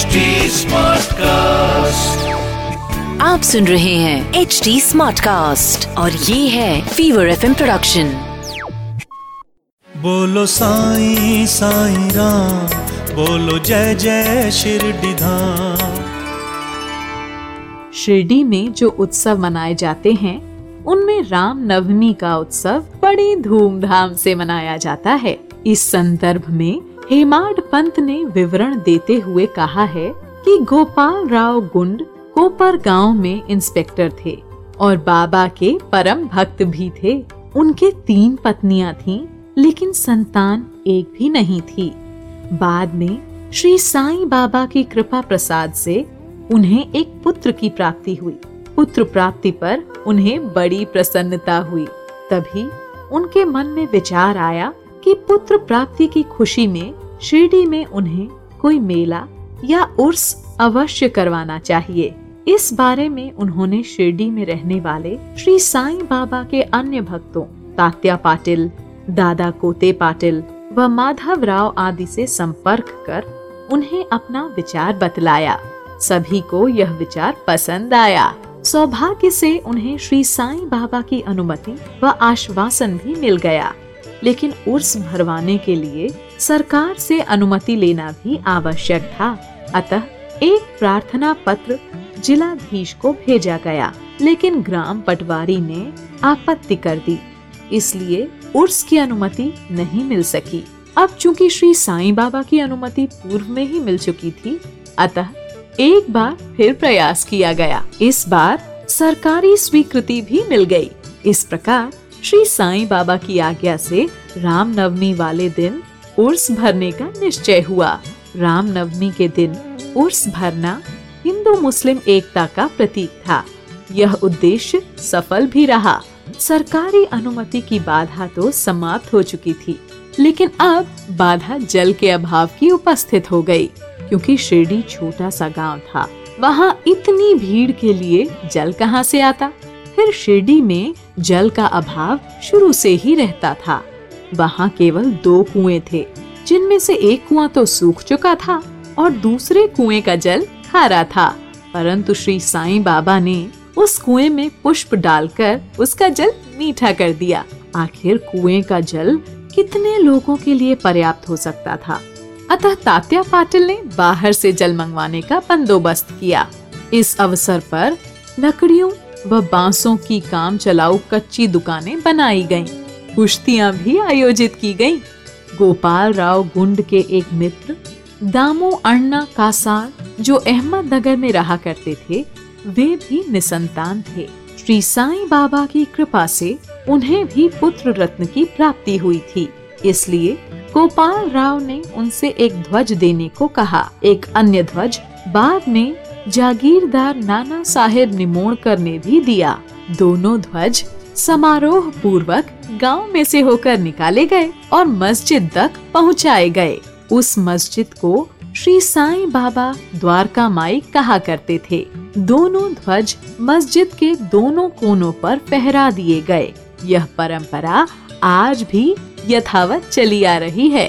HD cast आप सुन रहे हैं एच डी स्मार्ट कास्ट और ये है फीवर एफ़ प्रोडक्शन बोलो साई साई राम बोलो जय जय शिरडी धाम। शिरडी में जो उत्सव मनाए जाते हैं उनमें राम नवमी का उत्सव बड़ी धूमधाम से मनाया जाता है। इस संदर्भ में हेमाड पंत ने विवरण देते हुए कहा है कि गोपाल राव गुंड कोपर गाँव में इंस्पेक्टर थे और बाबा के परम भक्त भी थे। उनके तीन पत्नियाँ थीं, लेकिन संतान एक भी नहीं थी। बाद में श्री साईं बाबा की कृपा प्रसाद से उन्हें एक पुत्र की प्राप्ति हुई। पुत्र प्राप्ति पर उन्हें बड़ी प्रसन्नता हुई। तभी उनके मन में विचार आया कि पुत्र प्राप्ति की खुशी में, शिरडी में उन्हें कोई मेला या उर्स अवश्य करवाना चाहिए। इस बारे में उन्होंने शिरडी में रहने वाले श्री साईं बाबा के अन्य भक्तों, तात्या पाटिल, दादा कोते पाटिल व माधव राव आदि से संपर्क कर उन्हें अपना विचार बतलाया। सभी को यह विचार पसंद आया। सौभाग्य से उन्हें श्री साईं बाबा की अनुमति व आश्वासन भी मिल गया। लेकिन उर्स भरवाने के लिए सरकार से अनुमति लेना भी आवश्यक था। अतः एक प्रार्थना पत्र जिलाधीश को भेजा गया, लेकिन ग्राम पटवारी ने आपत्ति कर दी। इसलिए उर्स की अनुमति नहीं मिल सकी। अब चूँकि श्री साईं बाबा की अनुमति पूर्व में ही मिल चुकी थी, अतः एक बार फिर प्रयास किया गया। इस बार सरकारी स्वीकृति भी मिल गई। इस प्रकार श्री साईं बाबा की आज्ञा से राम नवमी वाले दिन उर्स भरने का निश्चय हुआ। राम नवमी के दिन उर्स भरना हिंदू मुस्लिम एकता का प्रतीक था। यह उद्देश्य सफल भी रहा। सरकारी अनुमति की बाधा तो समाप्त हो चुकी थी, लेकिन अब बाधा जल के अभाव की उपस्थित हो गई, क्योंकि शिरडी छोटा सा गाँव था। वहाँ इतनी भीड़ के लिए जल कहाँ से आता? फिर शिरडी में जल का अभाव शुरू से ही रहता था। वहाँ केवल दो कुएँ थे, जिनमें से एक कुआँ तो सूख चुका था और दूसरे कुएँ का जल खारा था। परंतु श्री साईं बाबा ने उस कुएँ में पुष्प डालकर उसका जल मीठा कर दिया। आखिर कुएँ का जल कितने लोगों के लिए पर्याप्त हो सकता था? अतः तात्या पाटिल ने बाहर से जल मंगवाने का बंदोबस्त किया। इस अवसर पर लकड़ियों व बांसों की काम चलाऊ कच्ची दुकानें बनाई गईं, कुश्तियाँ भी आयोजित की गईं। गोपाल राव गुंड के एक मित्र दामू अण्णा कासार जो अहमदनगर में रहा करते थे वे भी निसंतान थे। श्री साईं बाबा की कृपा से उन्हें भी पुत्र रत्न की प्राप्ति हुई थी। इसलिए गोपाल राव ने उनसे एक ध्वज देने को कहा। एक अन्य ध्वज बाद में जागीरदार नाना साहेब निमोणकर ने भी दिया। दोनों ध्वज समारोह पूर्वक गाँव में से होकर निकाले गए और मस्जिद तक पहुँचाए गए। उस मस्जिद को श्री साईं बाबा द्वारका माई कहा करते थे। दोनों ध्वज मस्जिद के दोनों कोनों पर फहरा दिए गए। यह परंपरा आज भी यथावत चली आ रही है।